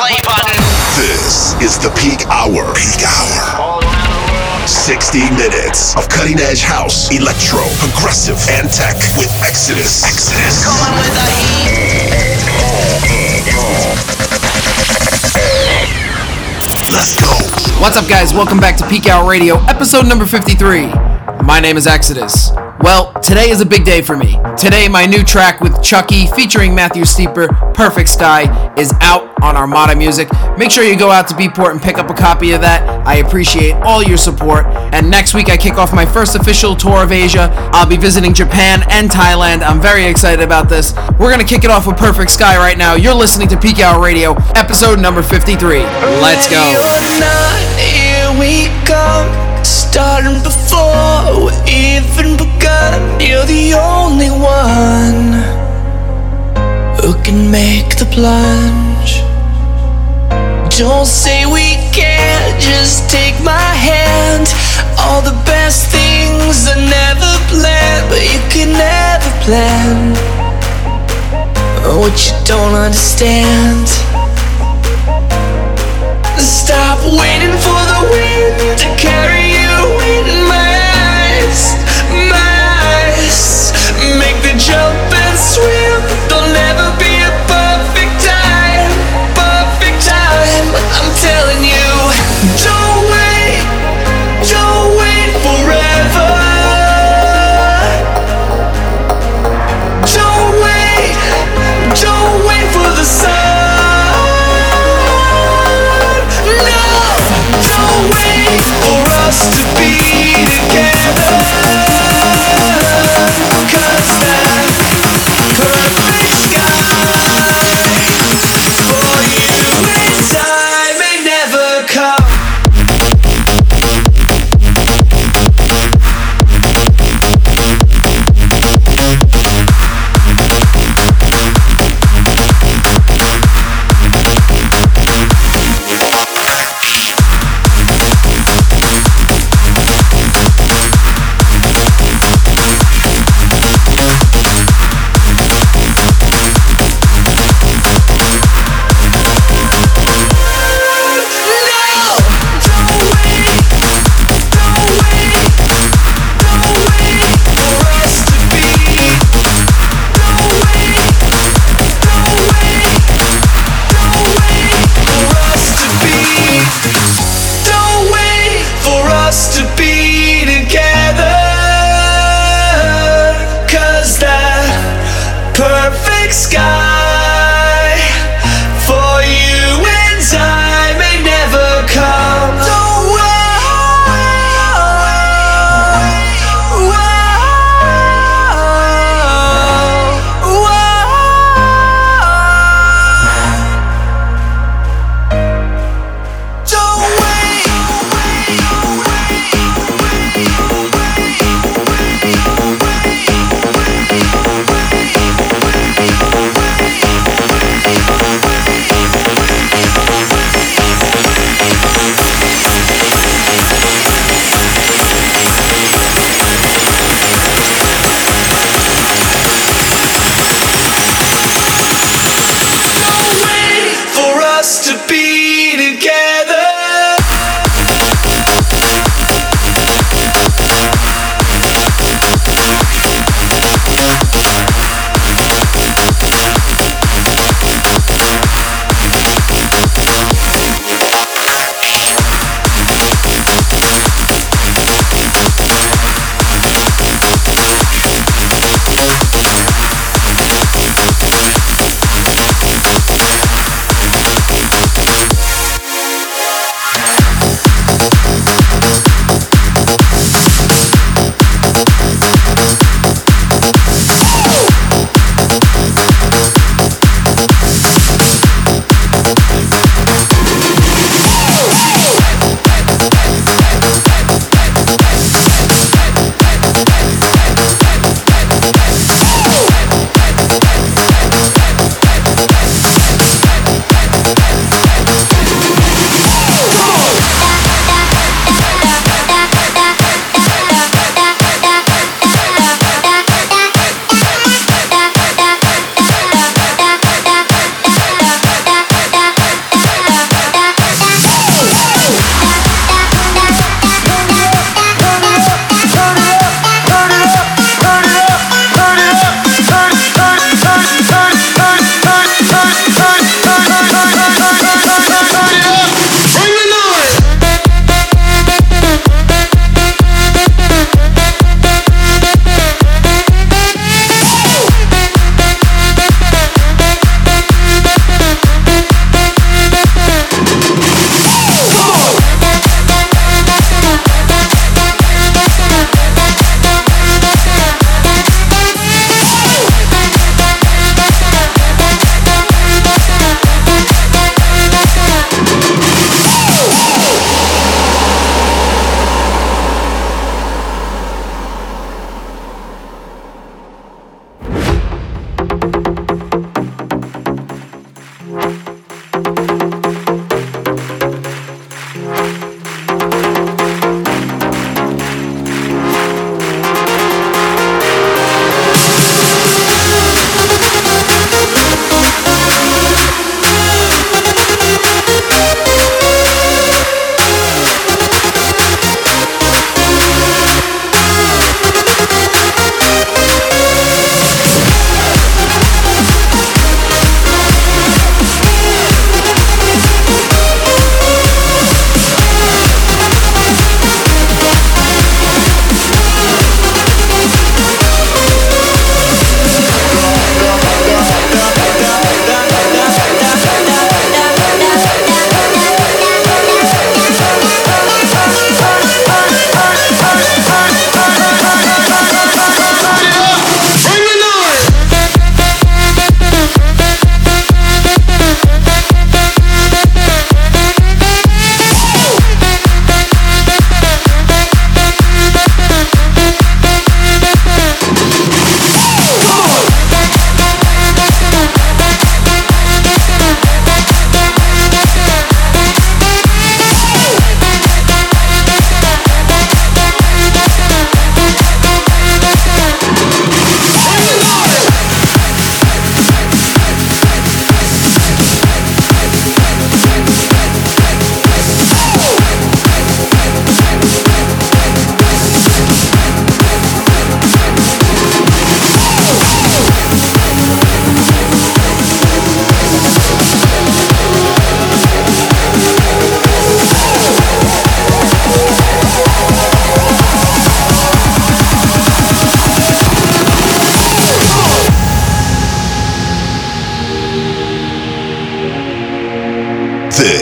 play button. This is the peak hour. Peak hour. 60 minutes of cutting edge house, electro, progressive, and tech with Exodus. Exodus. Coming with the heat. Let's go. What's up, guys? Welcome back to Peak Hour Radio, episode number 53. My name is Exodus. Well, today is a big day for me. Today, my new track with Chuckie featuring Matthew Steeper, Perfect Sky, is out on Armada Music. Make sure you go out to Beatport and pick up a copy of that. I appreciate all your support. And next week, I kick off my first official tour of Asia. I'll be visiting Japan and Thailand. I'm very excited about this. We're going to kick it off with Perfect Sky right now. You're listening to Peak Hour Radio, episode number 53. Let's go. Starting before we even begun. You're the only one who can make the plunge. Don't say we can't, just take my hand. All the best things are never planned, but you can never plan what you don't understand. Stop waiting for the wind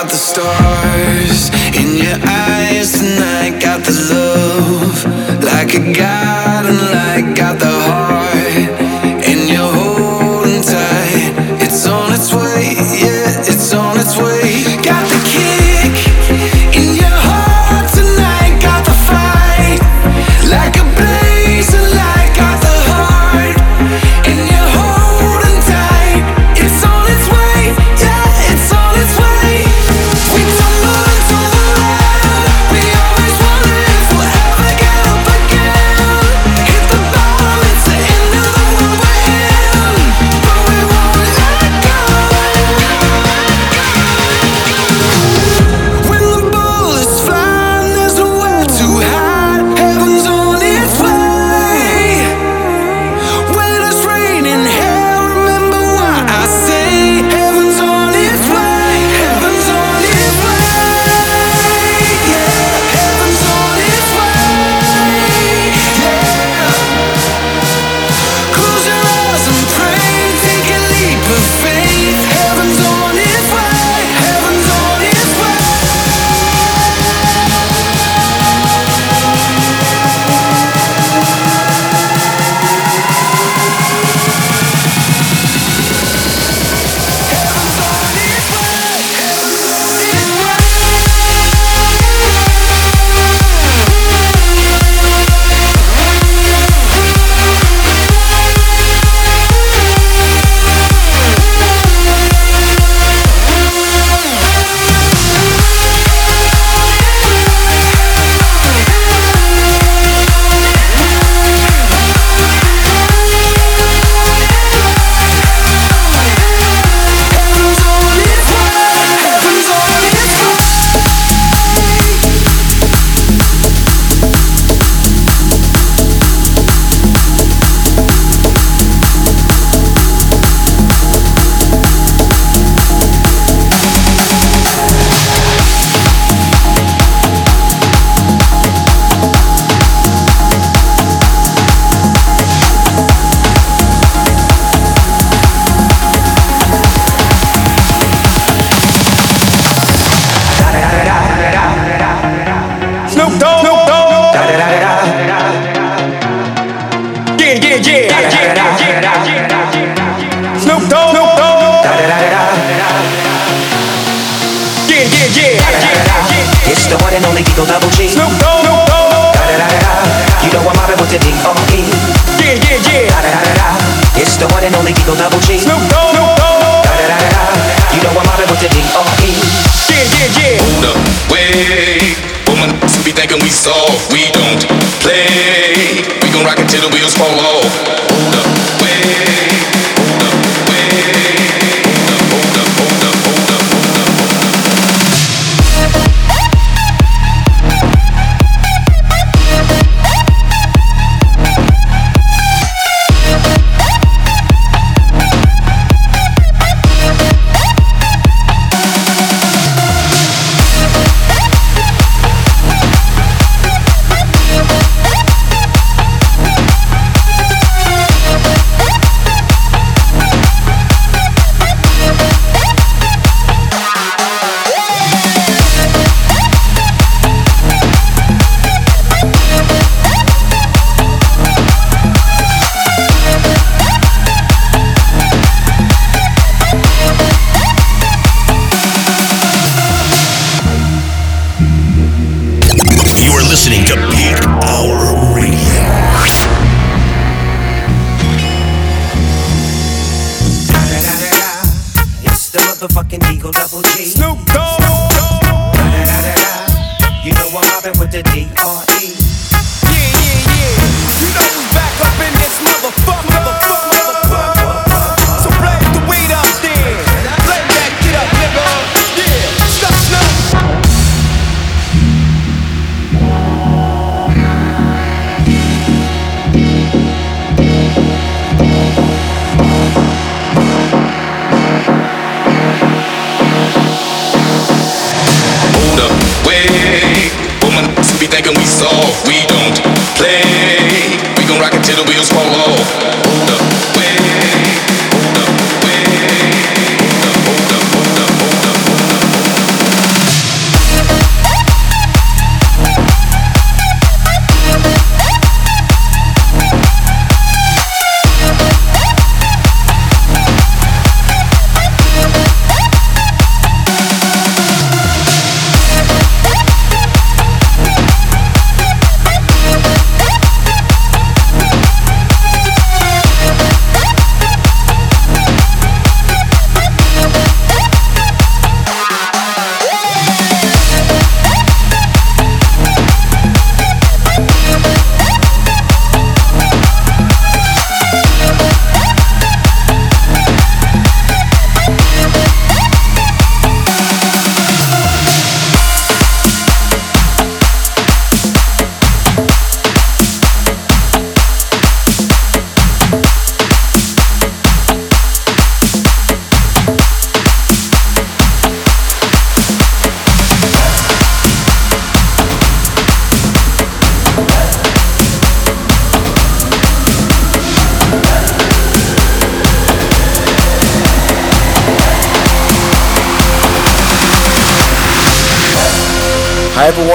got the stars in your eyes tonight. Got the love like a god.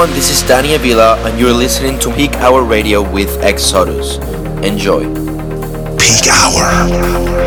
everyone, this is Danny Avila, and you're listening to Peak Hour Radio with Exodus. Enjoy. Peak Hour.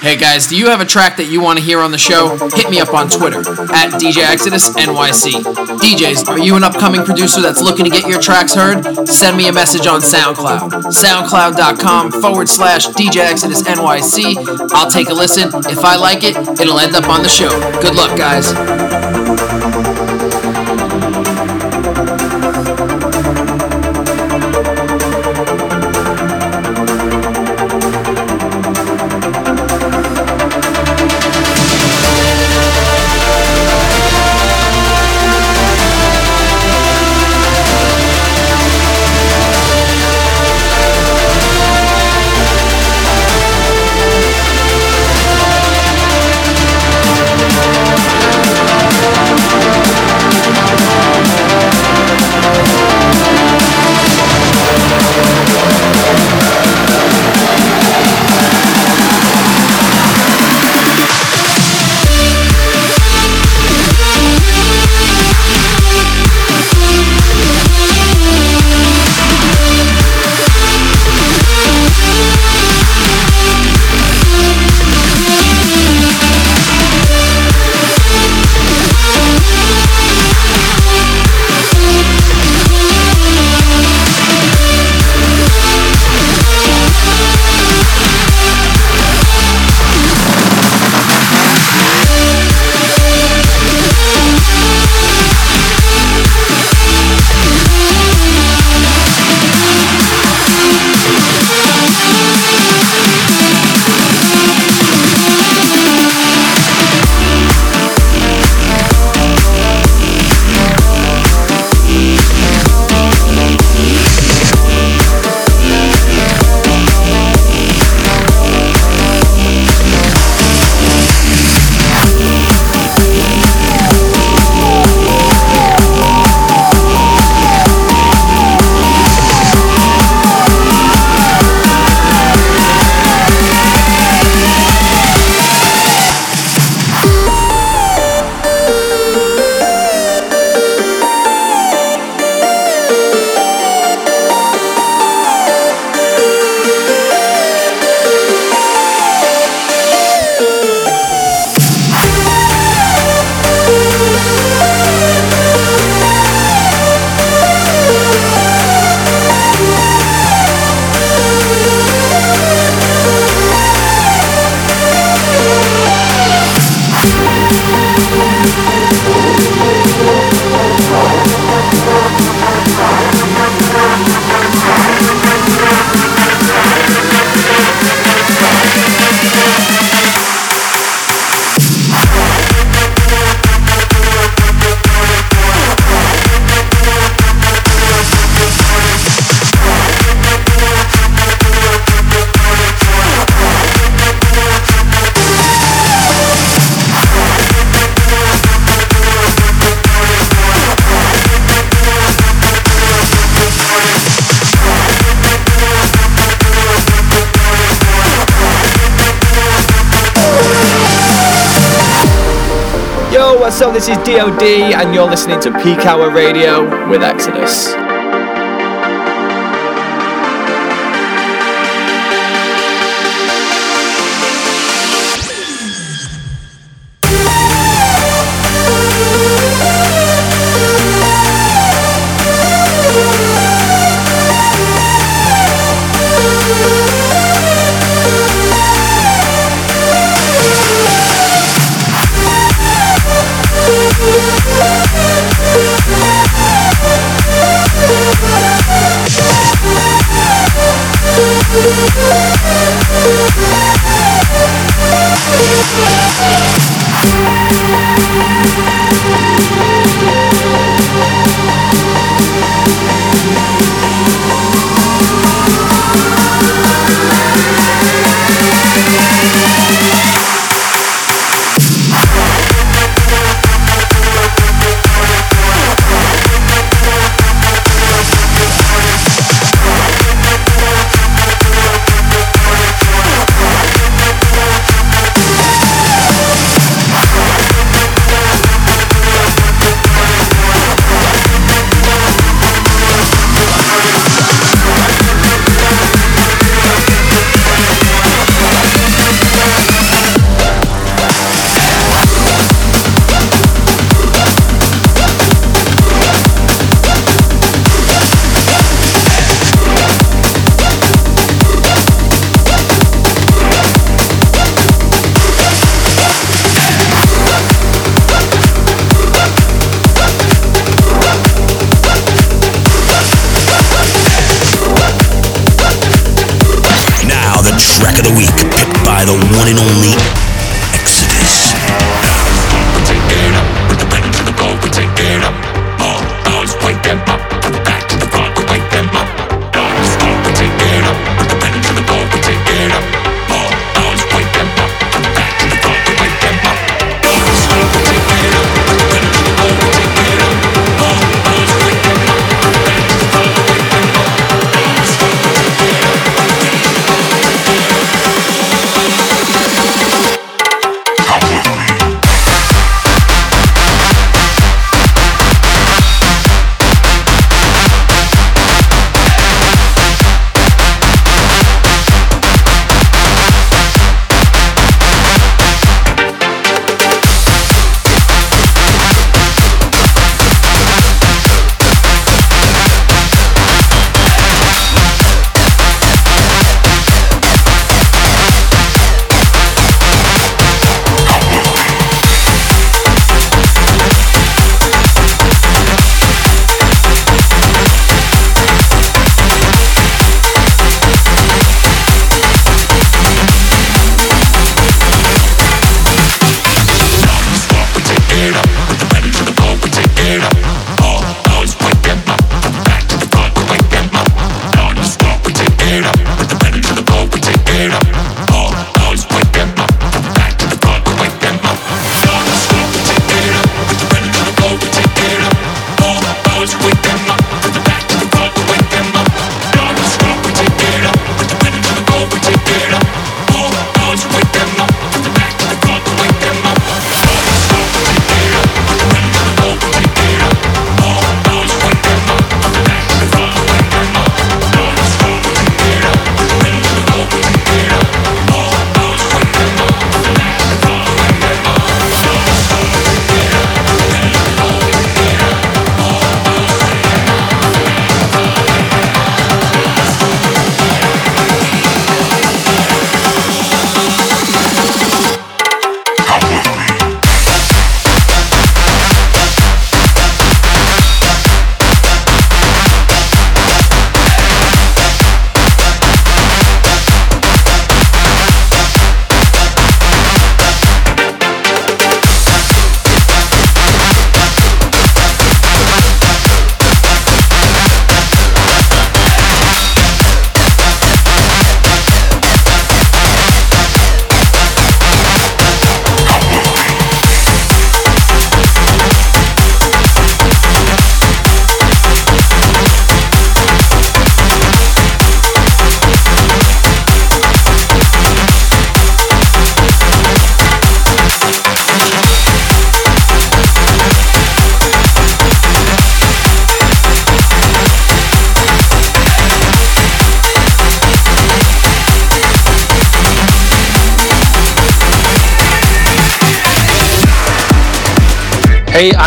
Hey guys, do you have a track that you want to hear on the show? Hit me up on Twitter at DJ Exodus NYC. DJs, are you an upcoming producer that's looking to get your tracks heard? Send me a message on SoundCloud. SoundCloud.com forward slash DJ Exodus NYC. I'll take a listen. If I like it, it'll end up on the show. Good luck, guys. This is DOD, and you're listening to Peak Hour Radio with Exodus.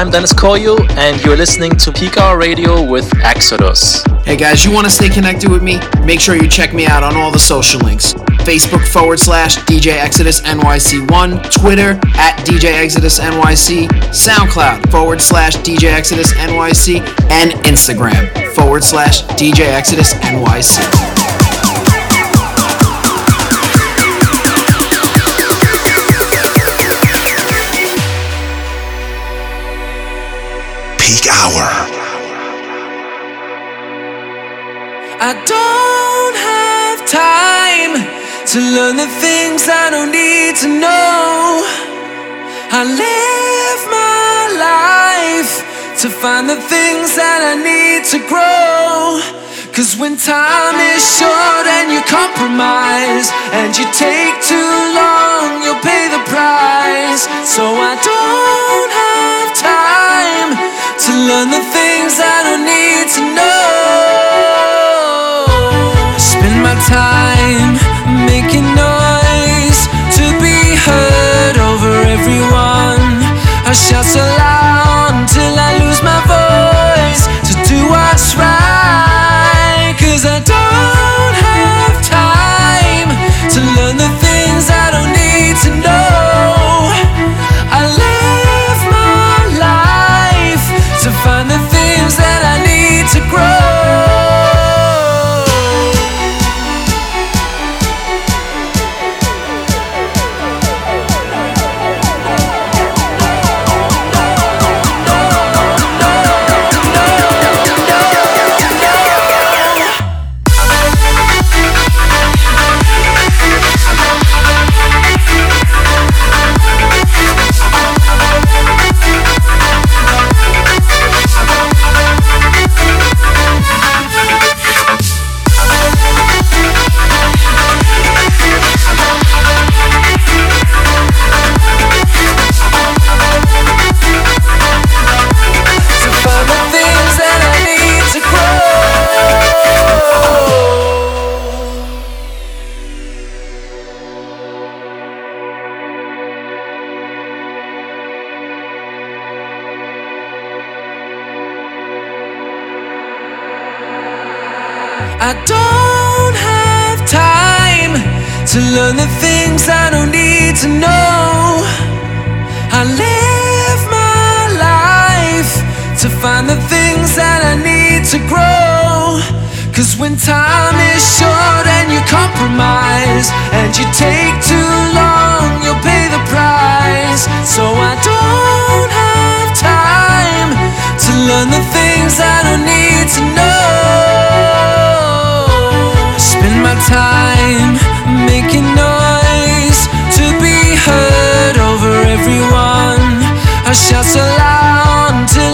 I'm Dennis Koyu, and you're listening to Peak Hour Radio with Exodus. Hey guys, you want to stay connected with me? Make sure you check me out on all the social links. Facebook forward slash DJ Exodus NYC1, Twitter at DJ Exodus NYC, SoundCloud forward slash DJ Exodus NYC, and Instagram forward slash DJ Exodus NYC. Peak Hour. I don't have time to learn the things I don't need to know. I live my life to find the things that I need to grow. Cause when time is short and you compromise and you take too long, you'll pay the price. So I don't have time to learn the things I don't need to know. Spend my time making noise to be heard over everyone. I shout so loud till I lose my voice to do what's right. I don't have time to learn the things I don't need to know. I live my life to find the things that I need to grow. Cause when time is short and you compromise and you take too long, you'll pay the price. So I don't have time to learn the things I don't need to know. My time making noise to be heard over everyone. I shout so loud till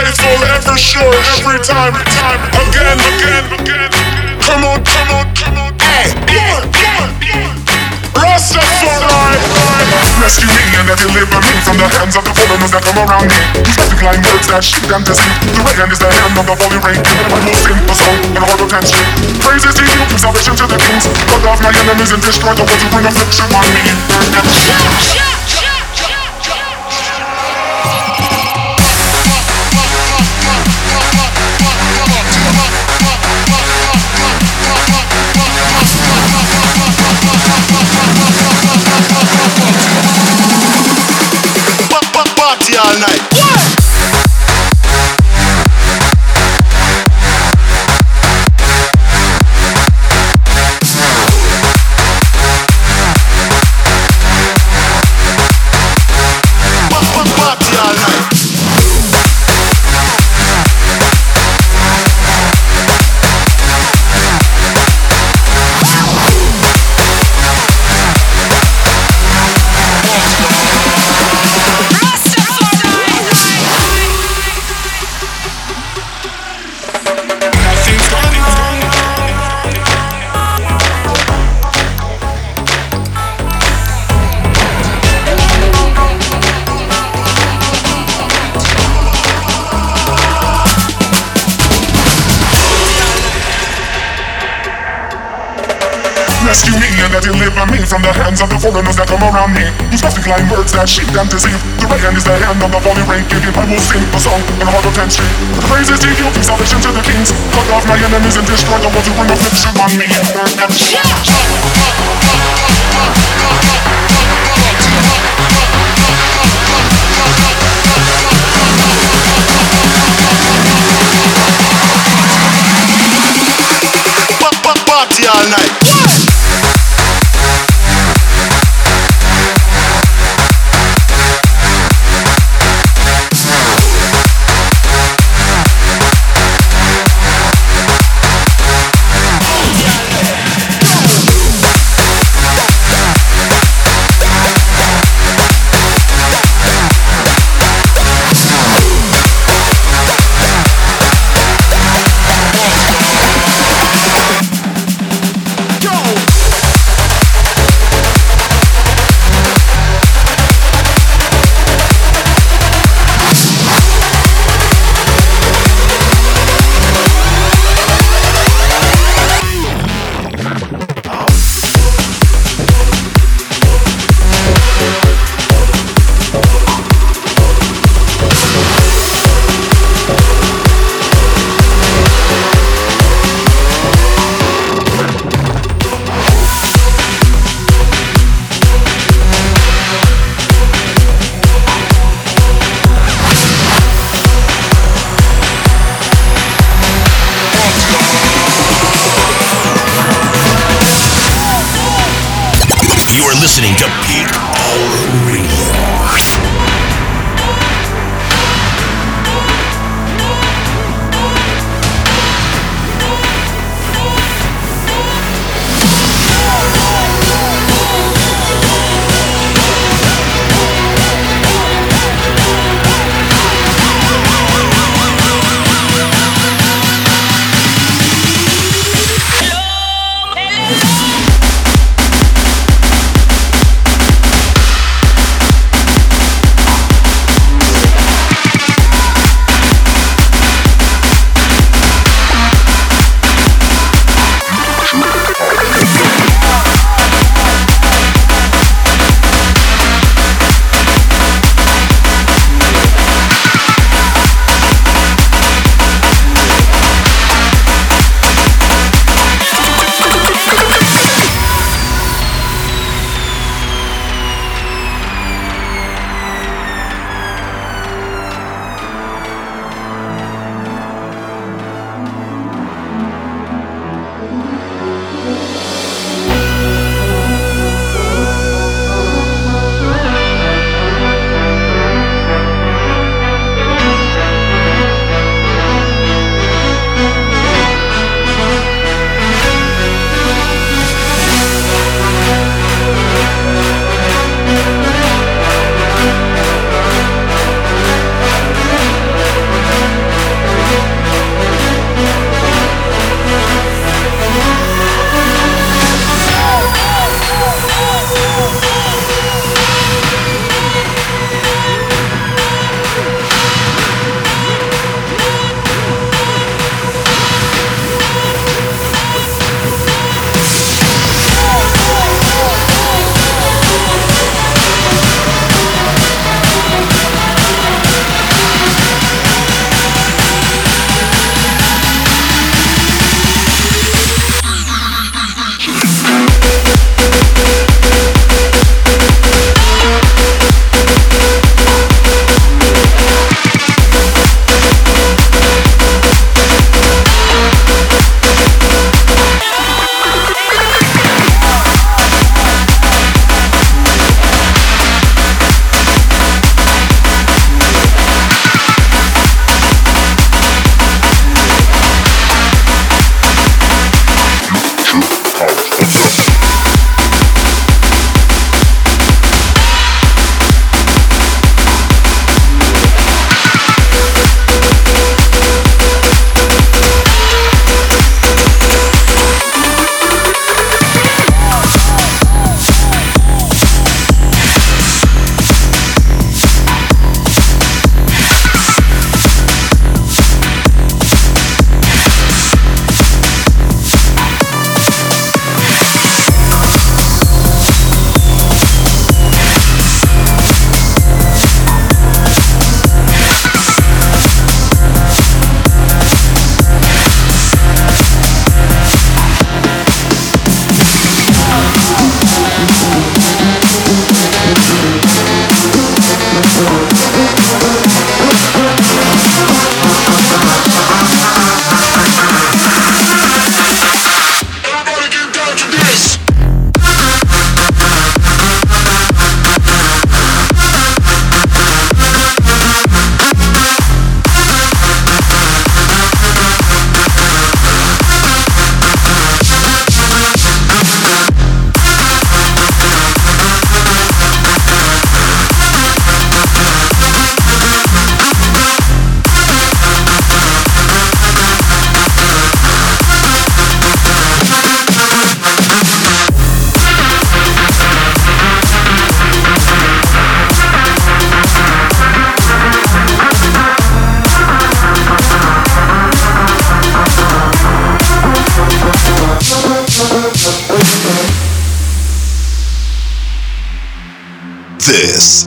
Faithful, ever sure, every time, time, again, again, again. Come on, come on, come on. Hey, one, one, one. Rastafari. Rescue me and deliver me from the hands of the foreigners that come around me. Climb words that shoot to sleep. The right hand is the hand of the holy rain. I will sing a song of ten string. Praises to you, salvation to the kings. Cut off my enemies and destroy the ones who bring affliction on me. Party that sheep them deceive. The right hand is the hand of the holy rain. Giving I will sing a song in the heart of ten street. The praises to you, give salvation to the kings. Cut off my enemies and destroy the ones who bring affliction on me.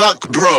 Fuck, bro.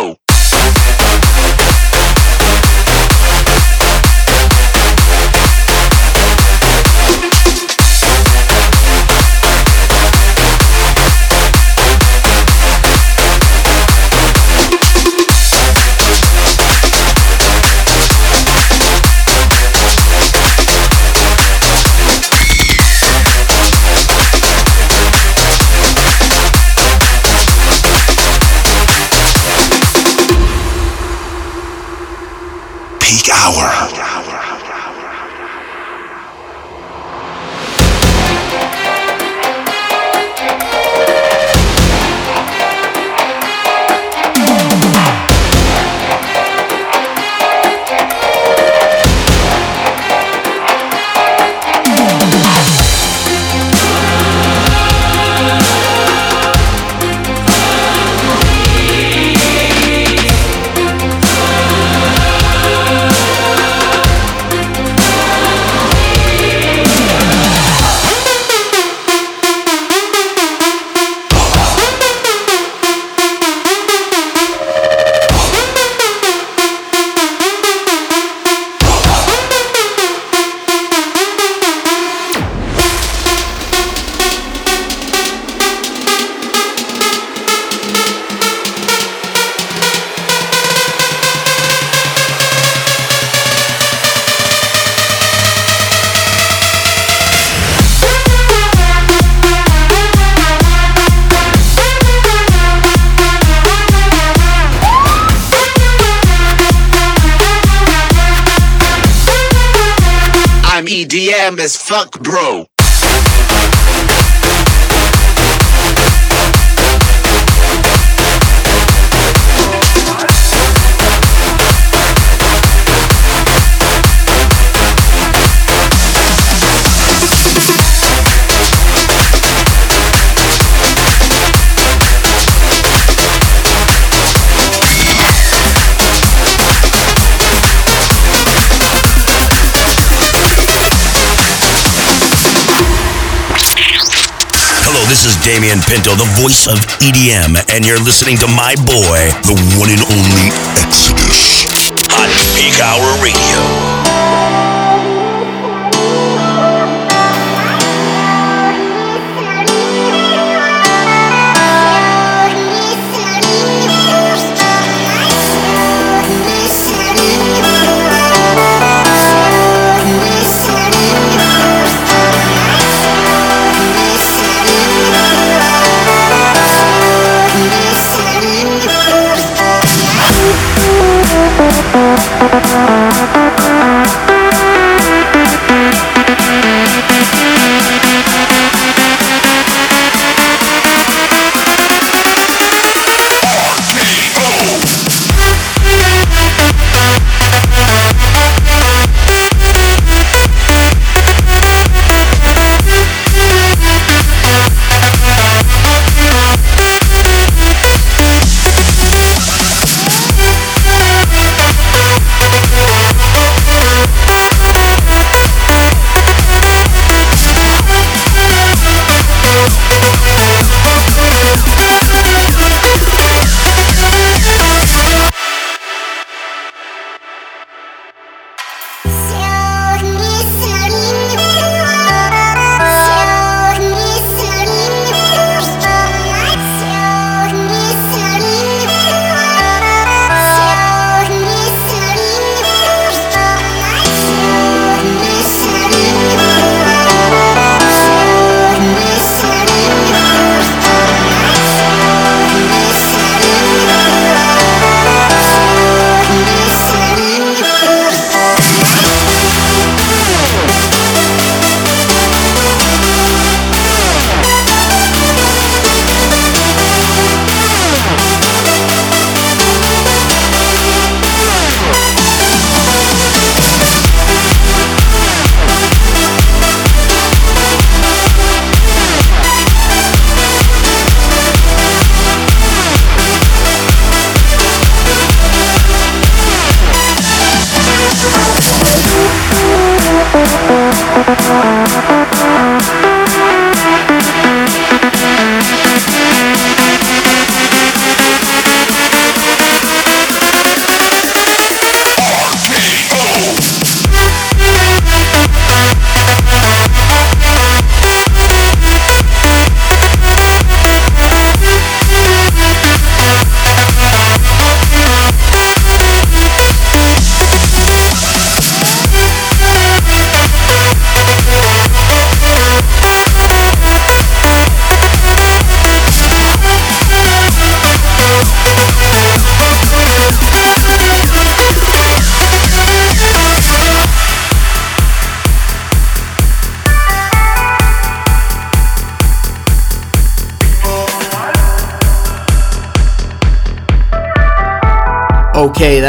Damian the voice of EDM, and you're listening to my boy, the one and only Exodus, on Peak Hour Radio.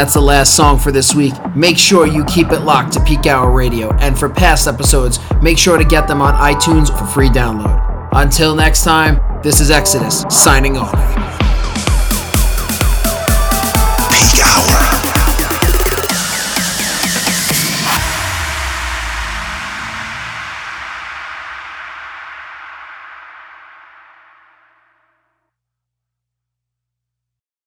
That's the last song for this week. Make sure you keep it locked to Peak Hour Radio, and for past episodes, make sure to get them on iTunes for free download. Until next time, this is Exodus signing off.